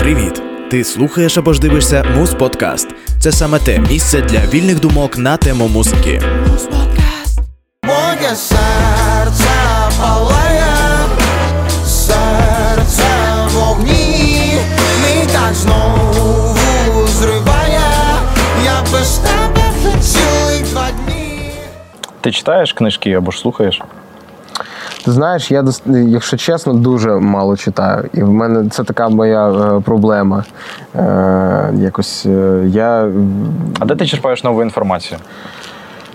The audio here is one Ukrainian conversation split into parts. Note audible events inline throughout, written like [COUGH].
Привіт! Ти слухаєш або ж дивишся Муз Подкаст. Це саме те місце для вільних думок на тему музики. Моє серце палає, серце вогні, мій так знову зриває, я без тебе цілих два дні. Ти читаєш книжки або ж слухаєш? Ти знаєш, я якщо чесно, дуже мало читаю. І в мене це така моя е, проблема. Е, якось е, я А де ти черпаєш нову інформацію?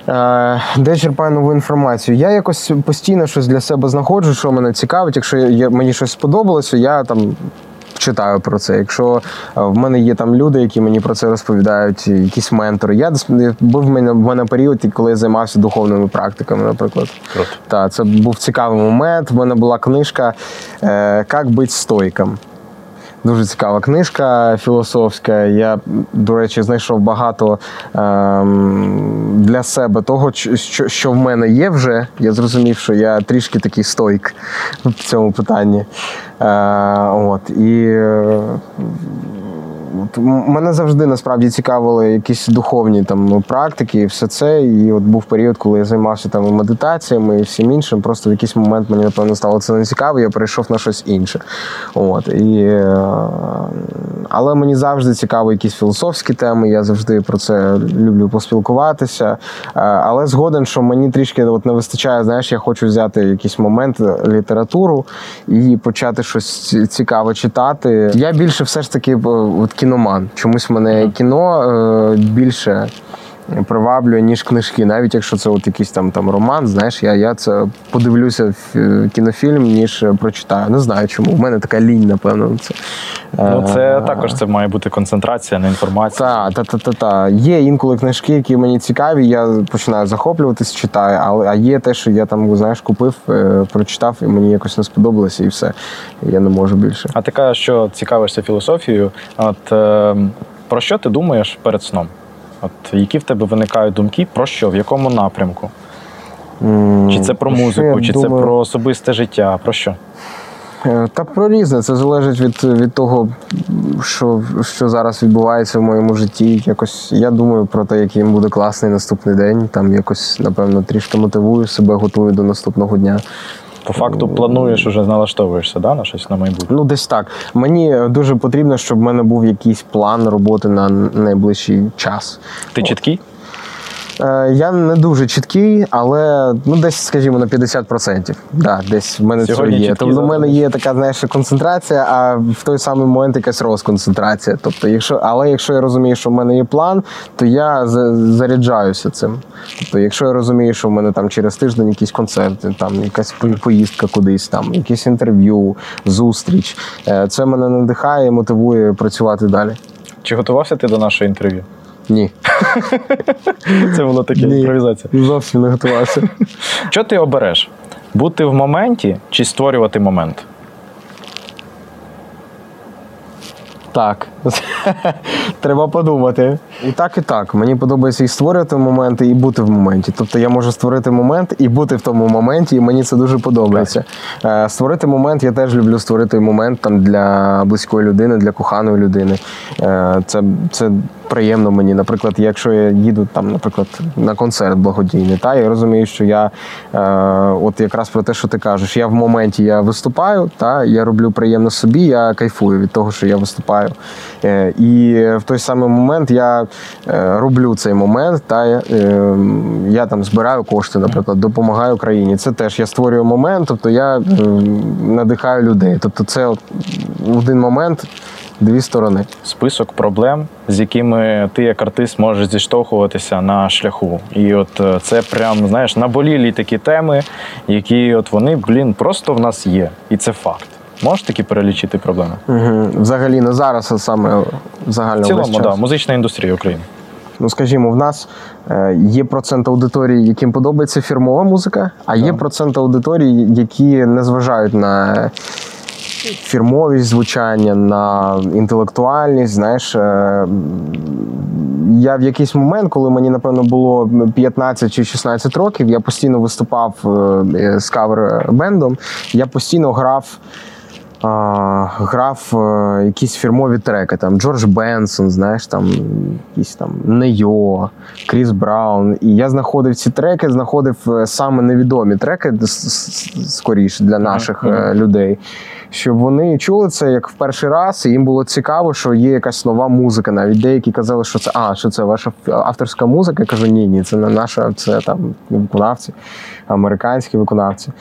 е, де черпаю нову інформацію. Я якось постійно щось для себе знаходжу, що мене цікавить. Якщо я, мені щось сподобалося, я там. Читаю про це. Якщо е, в мене є там люди, які мені про це розповідають, якісь ментори. Я був в мене в мене період, коли я займався духовними практиками, наприклад. Круто. Так, це був цікавий момент. В мене була книжка «Как Як бути стойком. Дуже цікава книжка філософська. Я, до речі, знайшов багато ем, для себе того, що, в мене є вже. Я зрозумів, що я трішки такий стойк в цьому питанні. Е, от, і мене завжди насправді цікавили якісь духовні там практики і все це. І от був період, коли я займався там медитаціями і всім іншим. Просто в якийсь момент мені напевно стало це не цікаво, я перейшов на щось інше. От і, е, але мені завжди цікаво якісь філософські теми. Я завжди про це люблю поспілкуватися. Е, Але згоден, що мені трішки от не вистачає. Знаєш, я хочу взяти якийсь момент е, літературу і почати щось цікаве читати. Я більше все ж таки от кіноман. Чомусь мене кіно е, більше. Приваблює, ніж книжки, навіть якщо це от якийсь там там роман, знаєш, я, я це подивлюся в е, кінофільм, ніж е, прочитаю. Не знаю чому. У мене така лінь, напевно. Це. Ну, це Е, також це має бути концентрація на інформації. та, та, та, та, та. Є інколи книжки, які мені цікаві, я починаю захоплюватись, читаю, але а є те, що я там, знаєш, купив, прочитав, і мені якось не сподобалося, і все. Я не можу більше. А ти кажеш, що цікавишся філософією. От е, про що ти думаєш перед сном? От які в тебе виникають думки, про що, в якому напрямку? Чи це про музику, чи це думаю? про особисте життя? Про що? Е, Та про різне. Це залежить від, від того, що, що зараз відбувається в моєму житті. Якось я думаю про те, який буде класний наступний день. Там якось, напевно, трішки мотивую себе, готую до наступного дня. По факту плануєш уже налаштовуєшся да, на щось на майбутнє. Ну, десь так. Мені дуже потрібно, щоб в мене був якийсь план роботи на найближчий час. Ти чіткий? Е, Я не дуже чіткий, але ну десь, скажімо, на 50%. Да, десь в мене це є. Тобто в мене є така, знаєш, концентрація, а в той самий момент якась розконцентрація. Тобто, якщо, але якщо я розумію, що в мене є план, то я за- заряджаюся цим. Тобто, якщо я розумію, що в мене там через тиждень якісь концерти, там якась поїздка кудись, там якесь інтерв'ю, зустріч, е, це мене надихає і мотивує працювати далі. Чи готувався ти до нашого інтерв'ю? Ні, Це була така Ні. імпровізація. зовсім не готувався. Що ти обереш? Бути в моменті чи створювати момент? Так. Треба подумати. І так, і так. Мені подобається і створювати моменти, і бути в моменті. Тобто я можу створити момент і бути в тому моменті, і мені це дуже подобається. Е, Створити момент, я теж люблю створити момент там для близької людини, для коханої людини. Е, Це, це приємно мені. Наприклад, якщо я їду там, наприклад, на концерт благодійний, та я розумію, що я е, от якраз про те, що ти кажеш, я в моменті я виступаю, та я роблю приємно собі, я кайфую від того, що я виступаю. Е, і в той самий момент я е, роблю цей момент, та я, е, я там збираю кошти, наприклад, допомагаю країні. Це теж я створюю момент, тобто я е, надихаю людей. Тобто, це от один момент дві сторони. Список проблем, з якими ти як артист можеш зіштовхуватися на шляху. І от е, це прям, знаєш, наболілі такі теми, які от вони, блін, просто в нас є. І це факт. Можеш такі перелічити проблеми? Угу. Взагалі не зараз, а саме загально В цілому, да, музична індустрія України. Ну, скажімо, в нас е, є процент аудиторії, яким подобається фірмова музика, а є процент аудиторії, які не зважають на фірмовість звучання, на інтелектуальність. Знаєш, е, я в якийсь момент, коли мені напевно було 15 чи 16 років, я постійно виступав е, з кавер-бендом, я постійно грав грав е, якісь фірмові треки, там Джордж Бенсон, знаєш, там якісь там Нейо, Кріс Браун. І я знаходив ці треки, знаходив е, саме невідомі треки скоріше для наших е, людей. Щоб вони чули це як в перший раз, і їм було цікаво, що є якась нова музика. Навіть деякі казали, що це а, що це ваша авторська музика. Я кажу, ні, ні, це не наша, це там виконавці, американські виконавці.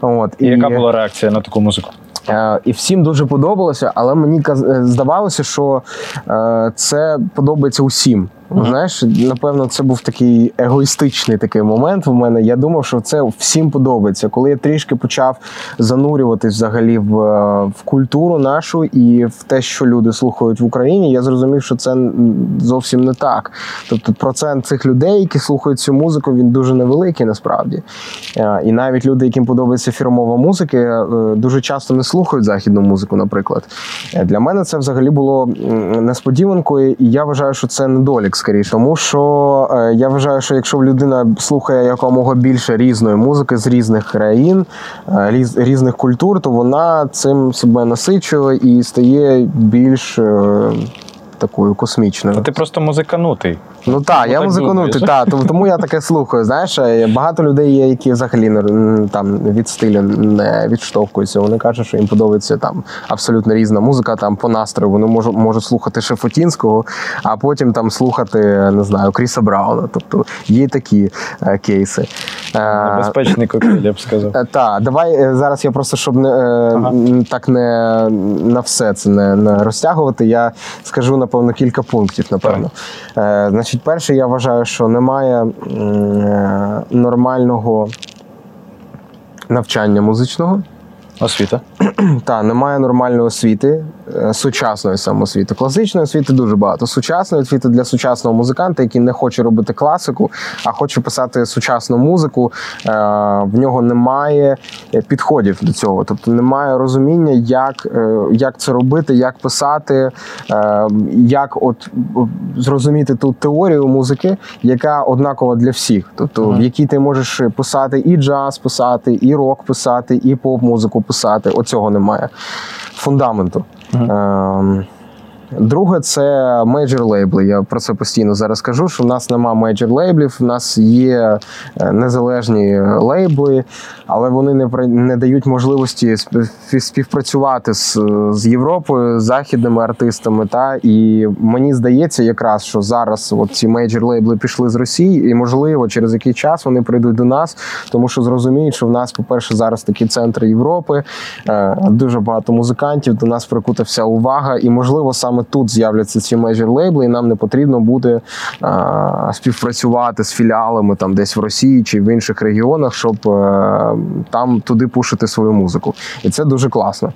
От, І яка була реакція на таку музику? Е, І всім дуже подобалося, але мені е, здавалося, що е, це подобається усім. Знаєш, напевно, це був такий егоїстичний такий момент в мене. Я думав, що це всім подобається. Коли я трішки почав занурюватись взагалі в, е, в культуру нашу і в те, що люди слухають в Україні, я зрозумів, що це зовсім не так. Тобто процент цих людей, які слухають цю музику, він дуже невеликий насправді. Е, І навіть люди, яким подобається фірмова музика, е, дуже часто не слухають західну музику, наприклад. Для мене це взагалі було несподіванкою, і я вважаю, що це недолік скоріше. Тому що е, я вважаю, що якщо людина слухає якомога більше різної музики з різних країн, е, різ- різних культур, то вона цим себе насичує і стає більш е, такою космічною. Та ти просто музиканутий. Ну так, я так музиканутий, так, тому, тому я таке слухаю. Знаєш, е, багато людей є, які взагалі там від стилю не відштовхуються. Вони кажуть, що їм подобається там абсолютно різна музика, там по настрою. Вони можуть, можуть слухати Шефотінського, а потім там слухати, не знаю, Кріса Брауна. Тобто є такі е, кейси. Е, Небезпечний коктейль, я б сказав. так, давай зараз я просто щоб не Ага. так не на все це не, не розтягувати. Я скажу напевно кілька пунктів. Напевно, е, значить, перше, я вважаю, що немає е, нормального навчання музичного. Освіта. [CLEARS THROAT] Та немає нормальної освіти, е, сучасної самоосвіти. Класичної освіти дуже багато. Сучасної освіти для сучасного музиканта, який не хоче робити класику, а хоче писати сучасну музику. е, В нього немає е, підходів до цього. Тобто немає розуміння, як, як це робити, як писати, як от зрозуміти ту теорію музики, яка однакова для всіх. Тобто, в якій ти можеш писати і джаз писати, і рок писати, і поп-музику писати. Оцього немає. Фундаменту. Ем, Друге, це мейджор лейбли. Я про це постійно зараз кажу. Що в нас нема мейджор лейблів, в нас є е, незалежні лейбли, але вони не не дають можливості спів- співпрацювати з, з Європою, з західними артистами. Та і мені здається, якраз що зараз от ці мейджор лейбли пішли з Росії, і можливо, через який час вони прийдуть до нас, тому що зрозуміють, що в нас, по-перше, зараз такий центр Європи, е, дуже багато музикантів, до нас прикута вся увага, і можливо саме тут з'являться ці мейджор лейбли, і нам не потрібно буде е, співпрацювати з філіалами там десь в Росії чи в інших регіонах, щоб е, там туди пушити свою музику. І це дуже класно.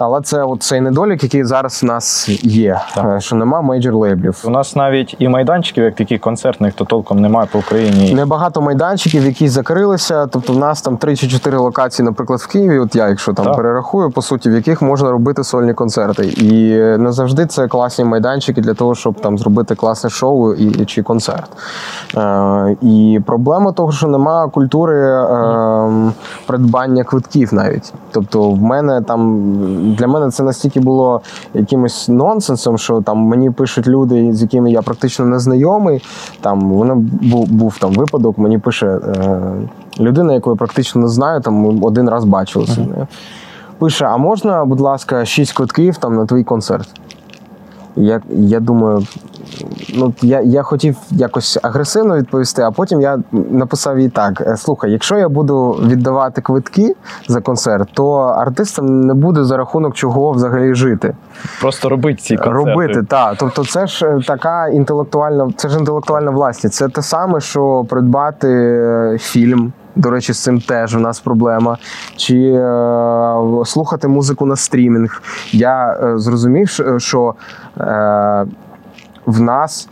Але це от цей недолік, який зараз в нас є, е, що нема мейджор лейблів. У нас навіть і майданчиків, як таких концертних, то толком немає по Україні. Небагато майданчиків, які закрилися. Тобто, в нас там 3 чи 4 локації, наприклад, в Києві. От я, якщо там Так. перерахую, по суті, в яких можна робити сольні концерти. І не завжди це класні майданчики для того, щоб там зробити класне шоу і, чи концерт. Е, і проблема того, що немає культури е, придбання квитків навіть. Тобто, в мене там для мене це настільки було якимось нонсенсом, що там мені пишуть люди, з якими я практично не знайомий. Там воно був, був там випадок, мені пише е, людина, яку я практично не знаю, там один раз бачилися. Пише: а можна, будь ласка, шість квитків там на твій концерт? Я, я думаю, ну я, я хотів якось агресивно відповісти, а потім я написав їй так: «Е, слухай, якщо я буду віддавати квитки за концерт, то артистам не буде за рахунок чого взагалі жити. Просто робити ці концерти. Робити, так. Тобто, це ж е, така інтелектуальна, це ж інтелектуальна власність. Це те саме, що придбати е, фільм. До речі, з цим теж у нас проблема. Чи е, слухати музику на стрімінг. Я е, зрозумів, що- е, в нас.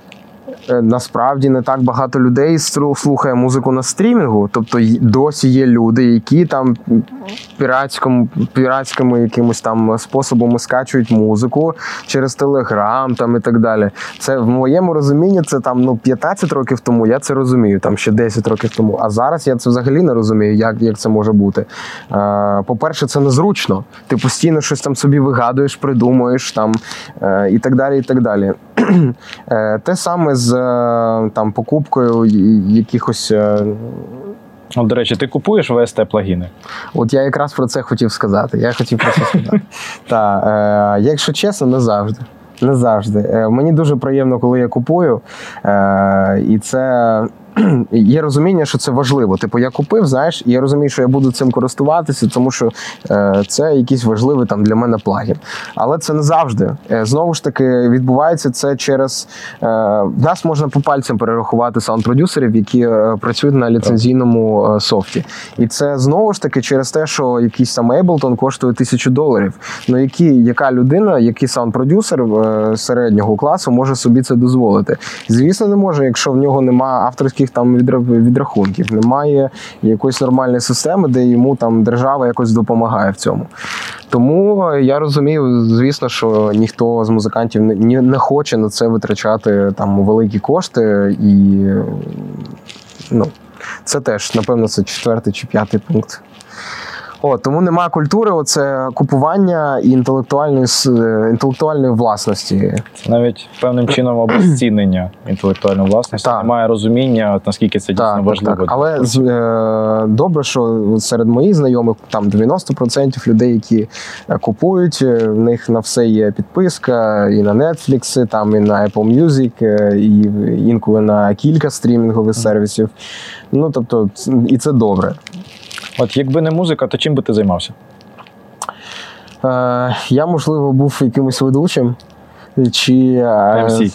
Е, Насправді не так багато людей слухає музику на стрімінгу. Тобто досі є люди, які там піратському, піратськими якимось там способами скачують музику через Телеграм там і так далі. Це в моєму розумінні це там ну 15 років тому я це розумію, там ще 10 років тому. А зараз я це взагалі не розумію, як, як це може бути. Е, По-перше, це незручно. Ти постійно щось там собі вигадуєш, придумуєш там е, і так далі. і так далі. [CLEARS THROAT] Е, Те саме з е, там покупкою якихось. е, От, до речі, ти купуєш VST плагіни? От я якраз про це хотів сказати. Я хотів про це сказати. [LAUGHS] Та, е, якщо чесно, не завжди. Не завжди. Е, мені дуже приємно, коли я купую. Е, і це [CLEARS THROAT] є розуміння, що це важливо. Типу, я купив, знаєш, і я розумію, що я буду цим користуватися, тому що е, це якийсь важливий там для мене плагін. Але це не завжди. Е, знову ж таки, відбувається це через е, нас можна по пальцям перерахувати саунд-продюсерів, які е, працюють на ліцензійному е, софті. І це знову ж таки через те, що якийсь там Ableton коштує тисячу доларів. Ну які, яка людина, який саунд-продюсер е, середнього класу може собі це дозволити? Звісно, не може, якщо в нього немає авторських там відрахунків, немає якоїсь нормальної системи, де йому там держава якось допомагає в цьому. Тому е, я розумію, звісно, що ніхто з музикантів не, не хоче на це витрачати там великі кошти, і ну, це теж, напевно, це четвертий чи п'ятий пункт. О, тому немає культури, оце купування і інтелектуальної, е, інтелектуальної власності. Навіть певним чином обезцінення інтелектуальної власності. Так. Немає розуміння, наскільки це дійсно Так, важливо. так. Але е, добре, що серед моїх знайомих там 90% людей, які е, купують, е, в них на все є підписка, і на Netflix, там, і на Apple Music, і інколи на кілька стрімінгових сервісів. Ну тобто, і це добре. От якби не музика, то чим би ти займався? Е, я, можливо, був якимось ведучим. Чи е, MC.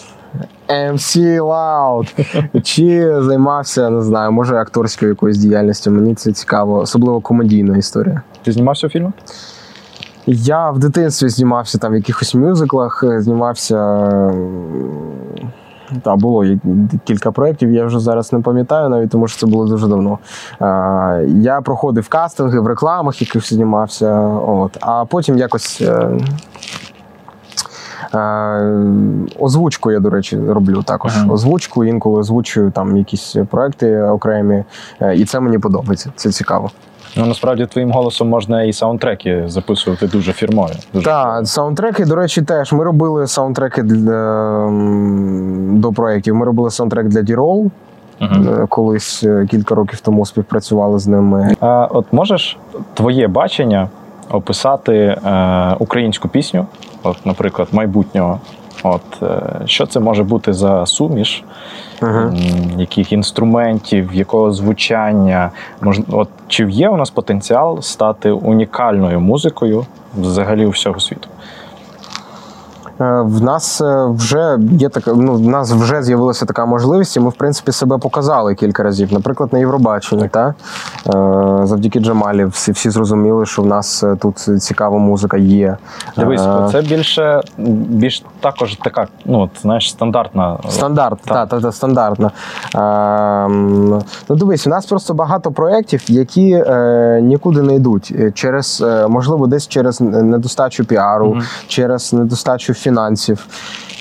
MC Loud. Чи займався, не знаю, може акторською якоюсь діяльністю. Мені це цікаво, особливо комедійна історія. Ти знімався у фільмах? Я в дитинстві знімався там в якихось мюзиклах, знімався. Та, було кілька проєктів, я вже зараз не пам'ятаю навіть, тому що це було дуже давно. Е, Я проходив кастинги в рекламах, яких знімався. От. А потім якось. е, е, Озвучку я, до речі, роблю також. Ага. Озвучку, інколи озвучую там якісь проекти окремі, е, і це мені подобається. Це цікаво. Ну насправді твоїм голосом можна і саундтреки записувати дуже фірмові. Дуже Так, саундтреки, до речі, теж. Ми робили саундтреки для, до проєктів. Ми робили саундтрек для D-Roll. Е, Колись е, кілька років тому співпрацювали з ними. А от можеш твоє бачення описати е, українську пісню, от, наприклад, майбутнього. От е, що це може бути за суміш, м, яких інструментів, якого звучання? Мож, от чи є у нас потенціал стати унікальною музикою взагалі у всього світу? Е, В нас е, вже є така, ну, в нас вже з'явилася така можливість, і ми, в принципі, себе показали кілька разів. Наприклад, на Євробаченні, та? Е, завдяки Джамалі всі, всі зрозуміли, що в нас тут цікава музика є. Дивись, це більше більш також така, ну от, знаєш, стандартна Стандарт, Так. так, та, та, стандартно. Ем, ну дивись, у нас просто багато проєктів, які е, нікуди не йдуть. Через, можливо, десь через недостачу піару, Мгм. через недостачу фінансів.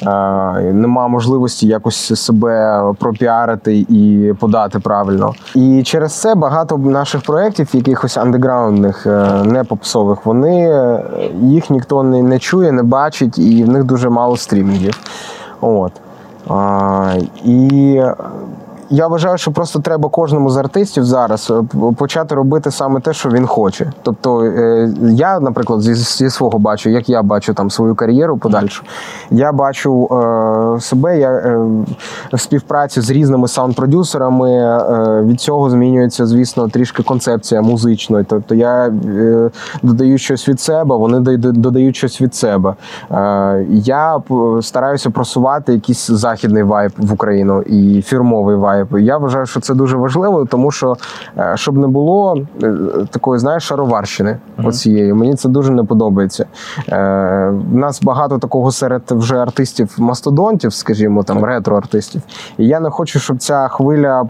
Е, нема можливості якось себе пропіарити і подати правильно. І через це багато наших проєктів, якихось андеграундних, е, не попсових, вони е, їх ніхто не, не чує, не бачить, і в них дуже мало стрімінгів. От. А, і я вважаю, що просто треба кожному з артистів зараз е, почати робити саме те, що він хоче. Тобто, е, я, наприклад, зі, зі свого бачу, як я бачу там свою кар'єру подальшу. Я бачу е, себе я, е, в співпраці з різними саунд-продюсерами. Е, від цього змінюється, звісно, трішки концепція музичної. Тобто я е, додаю щось від себе, вони додають щось від себе. Е, я стараюся просувати якийсь західний вайб в Україну і фірмовий вайб виступає. Я вважаю, що це дуже важливо, тому що е, щоб не було е, такої, знаєш, шароварщини оцієї. Мені це дуже не подобається. Е, В нас багато такого серед вже артистів мастодонтів, скажімо, там ретро-артистів. І я не хочу, щоб ця хвиля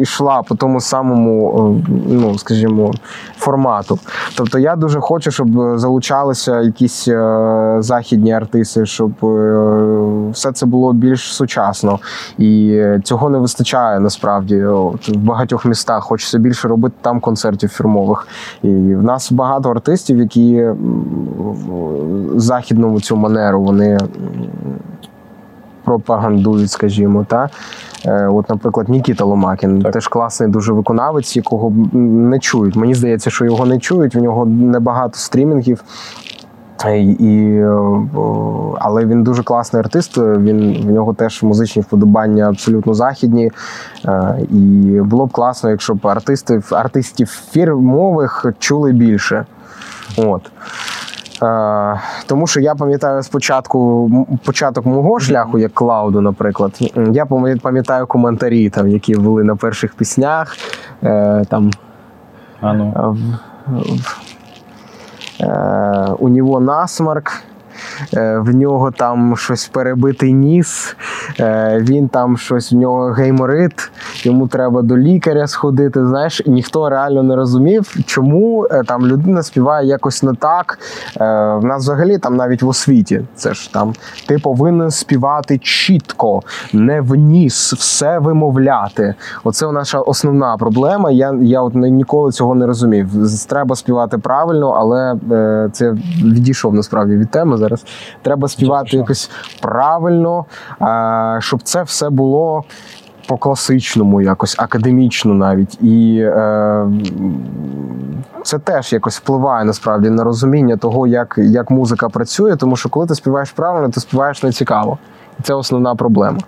йшла по тому самому, е, ну скажімо, формату. Тобто я дуже хочу, щоб залучалися якісь е, західні артисти, щоб е, все це було більш сучасно. І цього не вистачає насправді. От, в багатьох містах хочеться більше робити там концертів фірмових. І в нас багато артистів, які західному цю манеру вони пропагандують, скажімо, та. Е, От, наприклад, Нікіта Ломакін, Так. теж класний дуже виконавець, якого не чують. Мені здається, що його не чують. В нього небагато стрімінгів. Е, І, е, але він дуже класний артист. Він в нього теж музичні вподобання абсолютно західні. Е, І було б класно, якщо б артистів, артистів фірмових чули більше. От. Тому що я пам'ятаю спочатку початок мого шляху, як Клауду, наприклад. Я пам'ятаю коментарі, там, які були на перших піснях. Там, А ну. Е, у нього насмарк. Е, В нього там щось перебитий ніс, е, він там щось в нього гейморит, йому треба до лікаря сходити. Знаєш, ніхто реально не розумів, чому е, там людина співає якось не так. В нас взагалі там навіть в освіті. Це ж там ти повинен співати чітко, не в ніс, все вимовляти. Оце наша основна проблема. Я, я от ніколи цього не розумів. Треба співати правильно, але це відійшов насправді від теми зараз. Треба співати якось правильно, щоб це все було. По класичному, якось академічно навіть, і е, це теж якось впливає насправді на розуміння того, як, як музика працює, тому що коли ти співаєш правильно, ти співаєш нецікаво. І це основна проблема.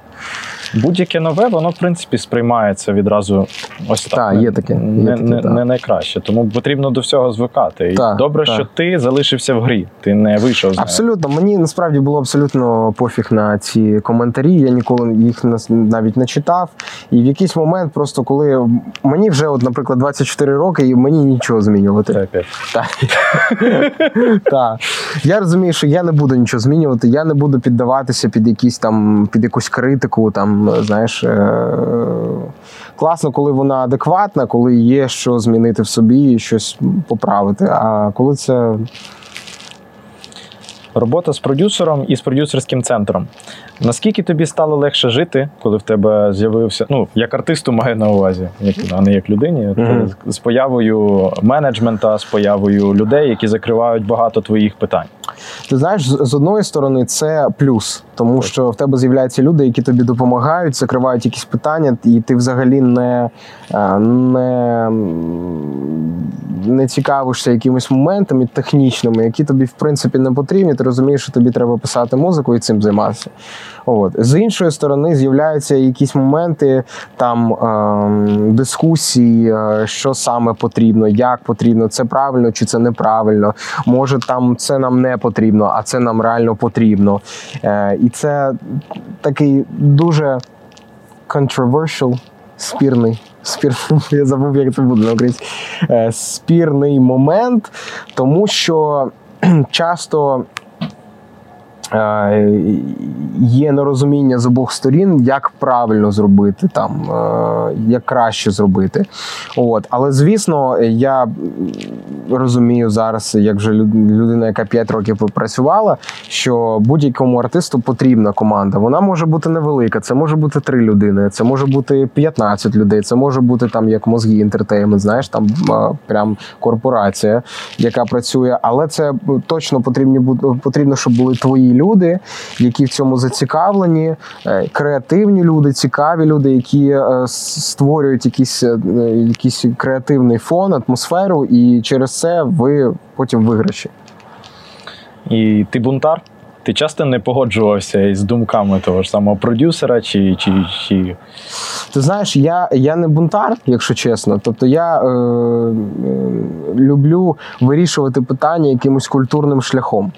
Будь-яке нове, воно в принципі сприймається відразу ось так. Так, є таке, є Не, таке, не, так. не найкраще. Тому потрібно до всього звикати. І Так, добре, так. що ти залишився в грі, ти не вийшов з. Абсолютно, мені насправді було абсолютно пофіг на ці коментарі. Я ніколи їх навіть не читав. І в якийсь момент, просто коли мені вже, от, наприклад, 24 роки, і мені нічого змінювати. Так. Я розумію, що я не буду нічого змінювати, я не буду піддаватися під якісь там під якусь критику. Там, знаєш, е, класно, коли вона адекватна, коли є що змінити в собі і щось поправити. А коли це Робота з продюсером і з продюсерським центром. Наскільки тобі стало легше жити, коли в тебе з'явився, ну як артисту маю на увазі, як, а не як людині, Мгм. з появою менеджмента, з появою людей, які закривають багато твоїх питань. Ти знаєш, з одної сторони це плюс, тому що в тебе з'являються люди, які тобі допомагають, закривають якісь питання, і ти взагалі не, е, не, не цікавишся якимись моментами технічними, які тобі в принципі не потрібні. Ти розумієш, що тобі треба писати музику і цим займатися. От з іншої сторони, з'являються якісь моменти там ем, дискусії, е, що саме потрібно, як потрібно, це правильно чи це неправильно. Може, там це нам не потрібно, а це нам реально потрібно. Е, і це такий дуже controversial, спірний. Спірний, [LAUGHS] я забув, як це буде на українській. Е, спірний момент, тому що [CLEARS THROAT] часто є нерозуміння з обох сторін, як правильно зробити, там, е, як краще зробити. От. Але звісно, я розумію зараз, як вже людина, яка 5 років попрацювала, що будь-якому артисту потрібна команда. Вона може бути невелика, це може бути 3 людини, це може бути 15 людей, це може бути там як мозги інтертеймент, знаєш, там е, прям корпорація, яка працює. Але це точно потрібні бу- потрібно, щоб були твої люди, які в цьому зацікавлені, е, креативні люди, цікаві люди, які е, створюють якийсь, е, якийсь креативний фон, атмосферу, і через це ви потім виграші. І ти бунтар? Ти часто не погоджувався із думками того ж самого продюсера, чи, чи, чи... Ти знаєш, я, я не бунтар, якщо чесно. Тобто я е, е, люблю вирішувати питання якимось культурним шляхом.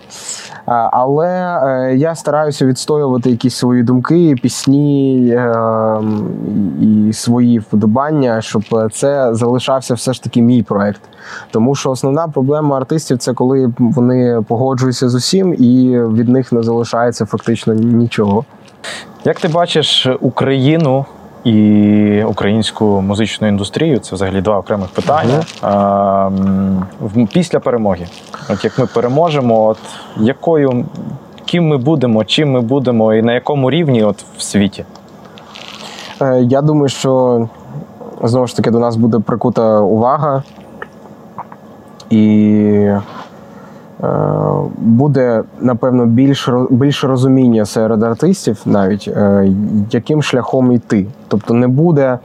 Але е, я стараюся відстоювати якісь свої думки, пісні е, і свої вподобання, щоб це залишався все ж таки мій проект. Тому що основна проблема артистів це коли вони погоджуються з усім, і від них не залишається фактично нічого. Як ти бачиш Україну і українську музичну індустрію? Це взагалі два окремих питання. А, після перемоги. От як ми переможемо, от якою ким ми будемо, чим ми будемо і на якому рівні от в світі? Е, Я думаю, що знову ж таки до нас буде прикута увага, і буде, напевно, більш, більше розуміння серед артистів, навіть е, яким шляхом йти. Тобто не буде.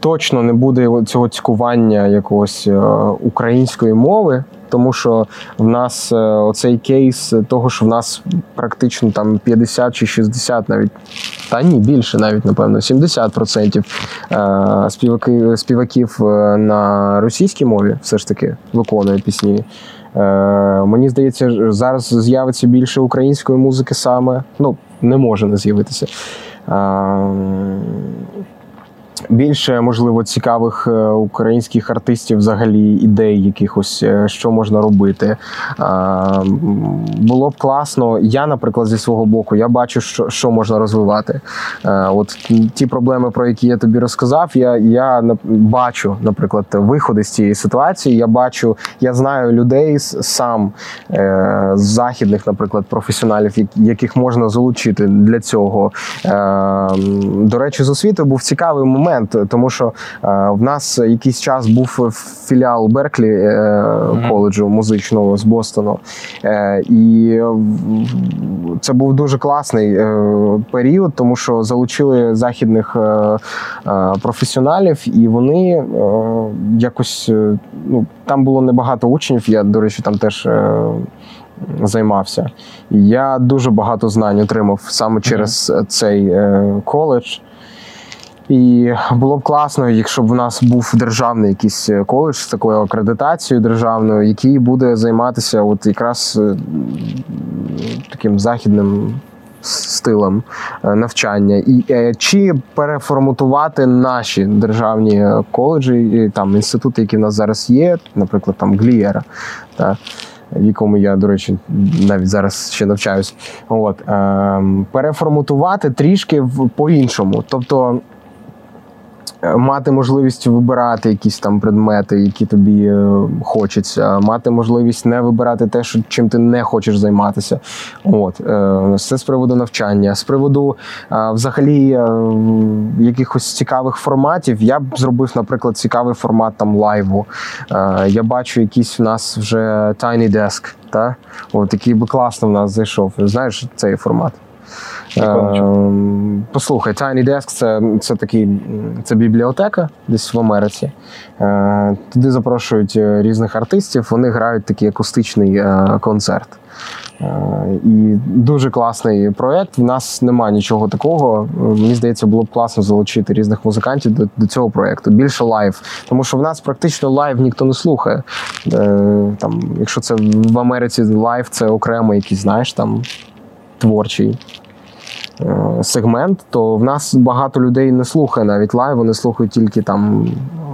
Точно не буде цього цькування якогось е, української мови, тому що в нас е, оцей кейс того, що в нас практично там 50 чи 60 навіть та ні, більше навіть, напевно, 70% е, співаки, співаків е, на російській мові все ж таки виконує пісні. Е, Мені здається, зараз з'явиться більше української музики саме. Ну, не може не з'явитися. Е, Більше, можливо, цікавих е, українських артистів, взагалі ідей, якихось, е, що можна робити. Було б класно. Я, наприклад, зі свого боку, я бачу, що, що можна розвивати. Е, От ті проблеми, про які я тобі розказав, я, я бачу, наприклад, виходи з цієї ситуації. Я бачу, я знаю людей сам е, з західних, наприклад, професіоналів, яких можна залучити для цього. Е, До речі, з освіти був цікавий момент, тому що е, в нас якийсь час був філіал Берклі е, коледжу музичного з Бостону. Е, І це був дуже класний е, період, тому що залучили західних професіоналів, і вони е, якось е, ну, там було небагато учнів. Я, до речі, там теж. е, Займався. І я дуже багато знань отримав саме через цей е, коледж. І було б класно, якщо б у нас був державний якийсь е, коледж з такою акредитацією державною, який буде займатися от якраз е, таким західним стилем е, навчання, і е, чи переформатувати наші державні е, коледжі, і, там інститути, які в нас зараз є, наприклад, там Глієра, та, в якому я, до речі, навіть зараз ще навчаюсь. От, ем, переформатувати трішки в- по-іншому. Тобто е, мати можливість вибирати якісь там предмети, які тобі е, хочеться, мати можливість не вибирати те, що чим ти не хочеш займатися. От е, це з приводу навчання, з приводу е, взагалі е, якихось цікавих форматів. Я б зробив, наприклад, цікавий формат там лайву. Е, Я бачу, якийсь у нас вже Tiny Desk, та? От, який би класно в нас зайшов. Знаєш цей формат? Ем, Послухай, Tiny Desk це, це такий це бібліотека десь в Америці. Е, Туди запрошують е, різних артистів, вони грають такий акустичний е, концерт. І дуже класний проєкт. В нас немає нічого такого. Мені здається, було б класно залучити різних музикантів до, до цього проєкту. Більше лайв. Тому що в нас практично лайв ніхто не слухає. Там, якщо це в Америці лайв, це окремо якийсь, знаєш, там творчий сегмент, то в нас багато людей не слухає навіть лайв, вони слухають тільки там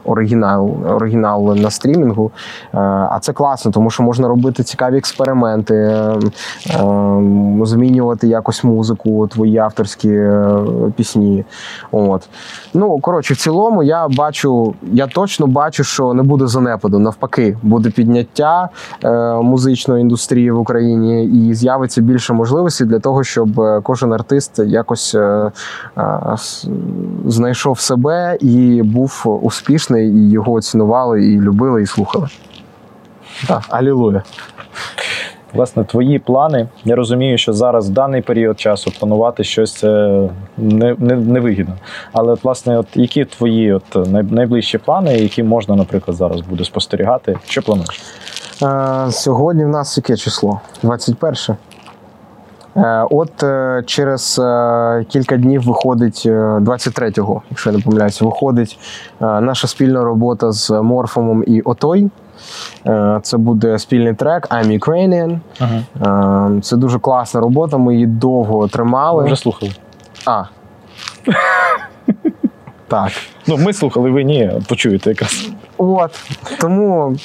оригінал, оригінал на стрімінгу. Е, А це класно, тому що можна робити цікаві експерименти, е, е, змінювати якось музику, твої авторські е, пісні. От. Ну, коротше, в цілому я бачу, я точно бачу, що не буде занепаду. Навпаки, буде підняття е, музичної індустрії в Україні і з'явиться більше можливостей для того, щоб е, кожен артист якось е, е, знайшов себе і був успішний, і його цінували, і любили, і слухали. Так, алілуя. Власне, твої плани. Я розумію, що зараз в даний період часу планувати щось це не, не, невигідно. Але, от, власне, от які твої от найближчі плани, які можна, наприклад, зараз буде спостерігати? Що плануєш? Е, Сьогодні в нас яке число? 21. Е, От е, через е, кілька днів виходить е, 23-го, якщо я не помиляюся, виходить наша спільна робота з Морфомом і Отой. Це буде спільний трек I'm Ukrainian. Е, Це дуже класна робота. Ми її довго тримали. Ми вже слухали. А. [LAUGHS] Так. Ну, ми слухали, ви ні, почуєте якраз. От. Тому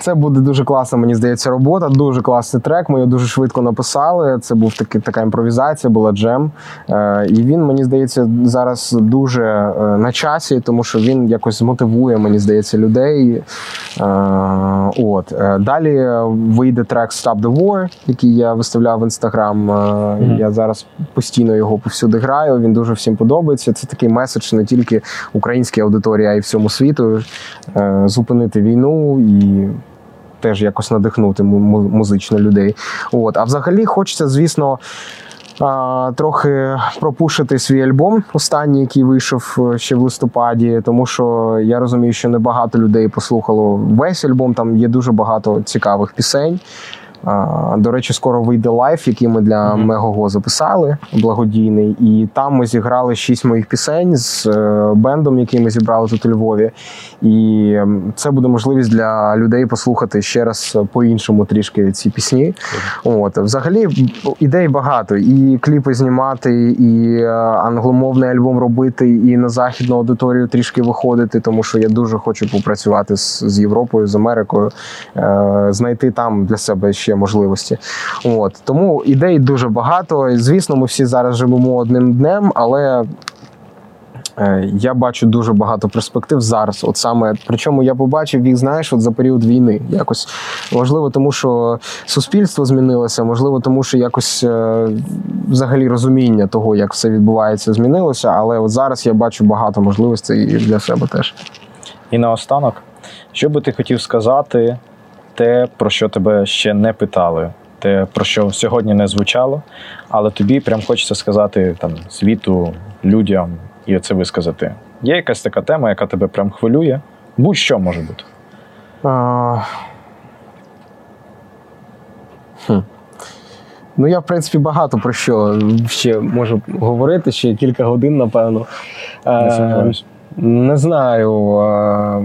це буде дуже класна, мені здається, робота. Дуже класний трек. Ми його дуже швидко написали. Це був таки, така імпровізація, була джем. Е, і він, мені здається, зараз дуже е, на часі, тому що він якось змотивує, мені здається, людей. Е, от. Е, далі вийде трек Stop the War, який я виставляв в інстаграм. Е, Я зараз постійно його повсюди граю. Він дуже всім подобається. Це такий меседж не тільки українській аудиторії, а й всьому світу. Е, Зупинити війну і теж якось надихнути му- му- музично людей. От. А взагалі хочеться, звісно. Трохи пропушити свій альбом, останній, який вийшов е, ще в листопаді, тому що я розумію, що не багато людей послухало весь альбом. Там є дуже багато цікавих пісень. До речі, скоро вийде лайв, який ми для Megogo записали, благодійний. І там ми зіграли шість моїх пісень з е, бендом, який ми зібрали тут у Львові. І це буде можливість для людей послухати ще раз по-іншому трішки ці пісні. От взагалі ідей багато. І кліпи знімати, і е, англомовний альбом робити, і на західну аудиторію трішки виходити, тому що я дуже хочу попрацювати з, з Європою, з Америкою, е, знайти там для себе ще можливості. От тому ідей дуже багато. Звісно, ми всі зараз живемо одним днем, але. Е, Я бачу дуже багато перспектив зараз. От саме причому я побачив їх, знаєш, от за період війни. Якось можливо, тому що суспільство змінилося, можливо, тому що якось е, взагалі розуміння того, як все відбувається, змінилося. Але от зараз я бачу багато можливостей для себе теж. І наостанок, що би ти хотів сказати, те, про що тебе ще не питали, те, про що сьогодні не звучало, але тобі прям хочеться сказати там світу, людям і оце висказати. Є якась така тема, яка тебе прям хвилює? Будь-що може бути. А... Хм. Ну, я, в принципі, багато про що ще можу говорити, ще кілька годин, напевно. Не Е, сумніваюсь. Не знаю. е,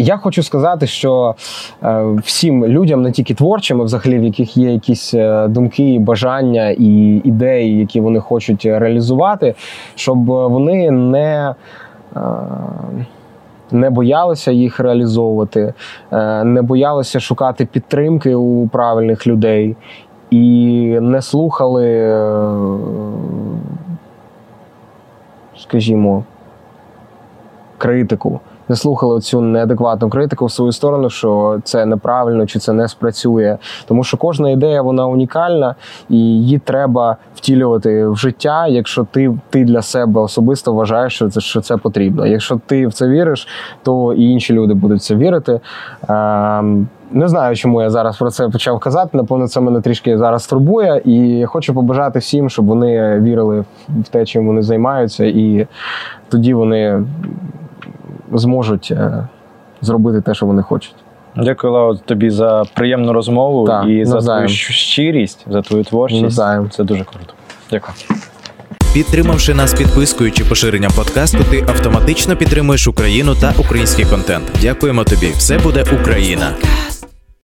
Я хочу сказати, що е, всім людям, не тільки творчим, а взагалі, в яких є якісь е, думки, бажання і ідеї, які вони хочуть реалізувати, щоб вони не. е, не боялися їх реалізовувати, не боялися шукати підтримки у правильних людей і не слухали, скажімо, критику. Не слухали цю неадекватну критику в свою сторону, що це неправильно чи це не спрацює. Тому що кожна ідея вона унікальна і її треба втілювати в життя, якщо ти, ти для себе особисто вважаєш, що це, що це потрібно. Якщо ти в це віриш, то і інші люди будуть в це вірити. Ем, не знаю, чому я зараз про це почав казати. Напевно, це мене трішки зараз турбує, і хочу побажати всім, щоб вони вірили в те, чим вони займаються, і тоді вони зможуть е, зробити те, що вони хочуть. Дякую, Лео, тобі за приємну розмову Так, і за твою щирість, за твою творчість. Навзаєм. Це дуже круто. Дякую. Підтримавши нас підпискою чи поширенням подкасту, ти автоматично підтримуєш Україну та український контент. Дякуємо тобі. Все буде Україна.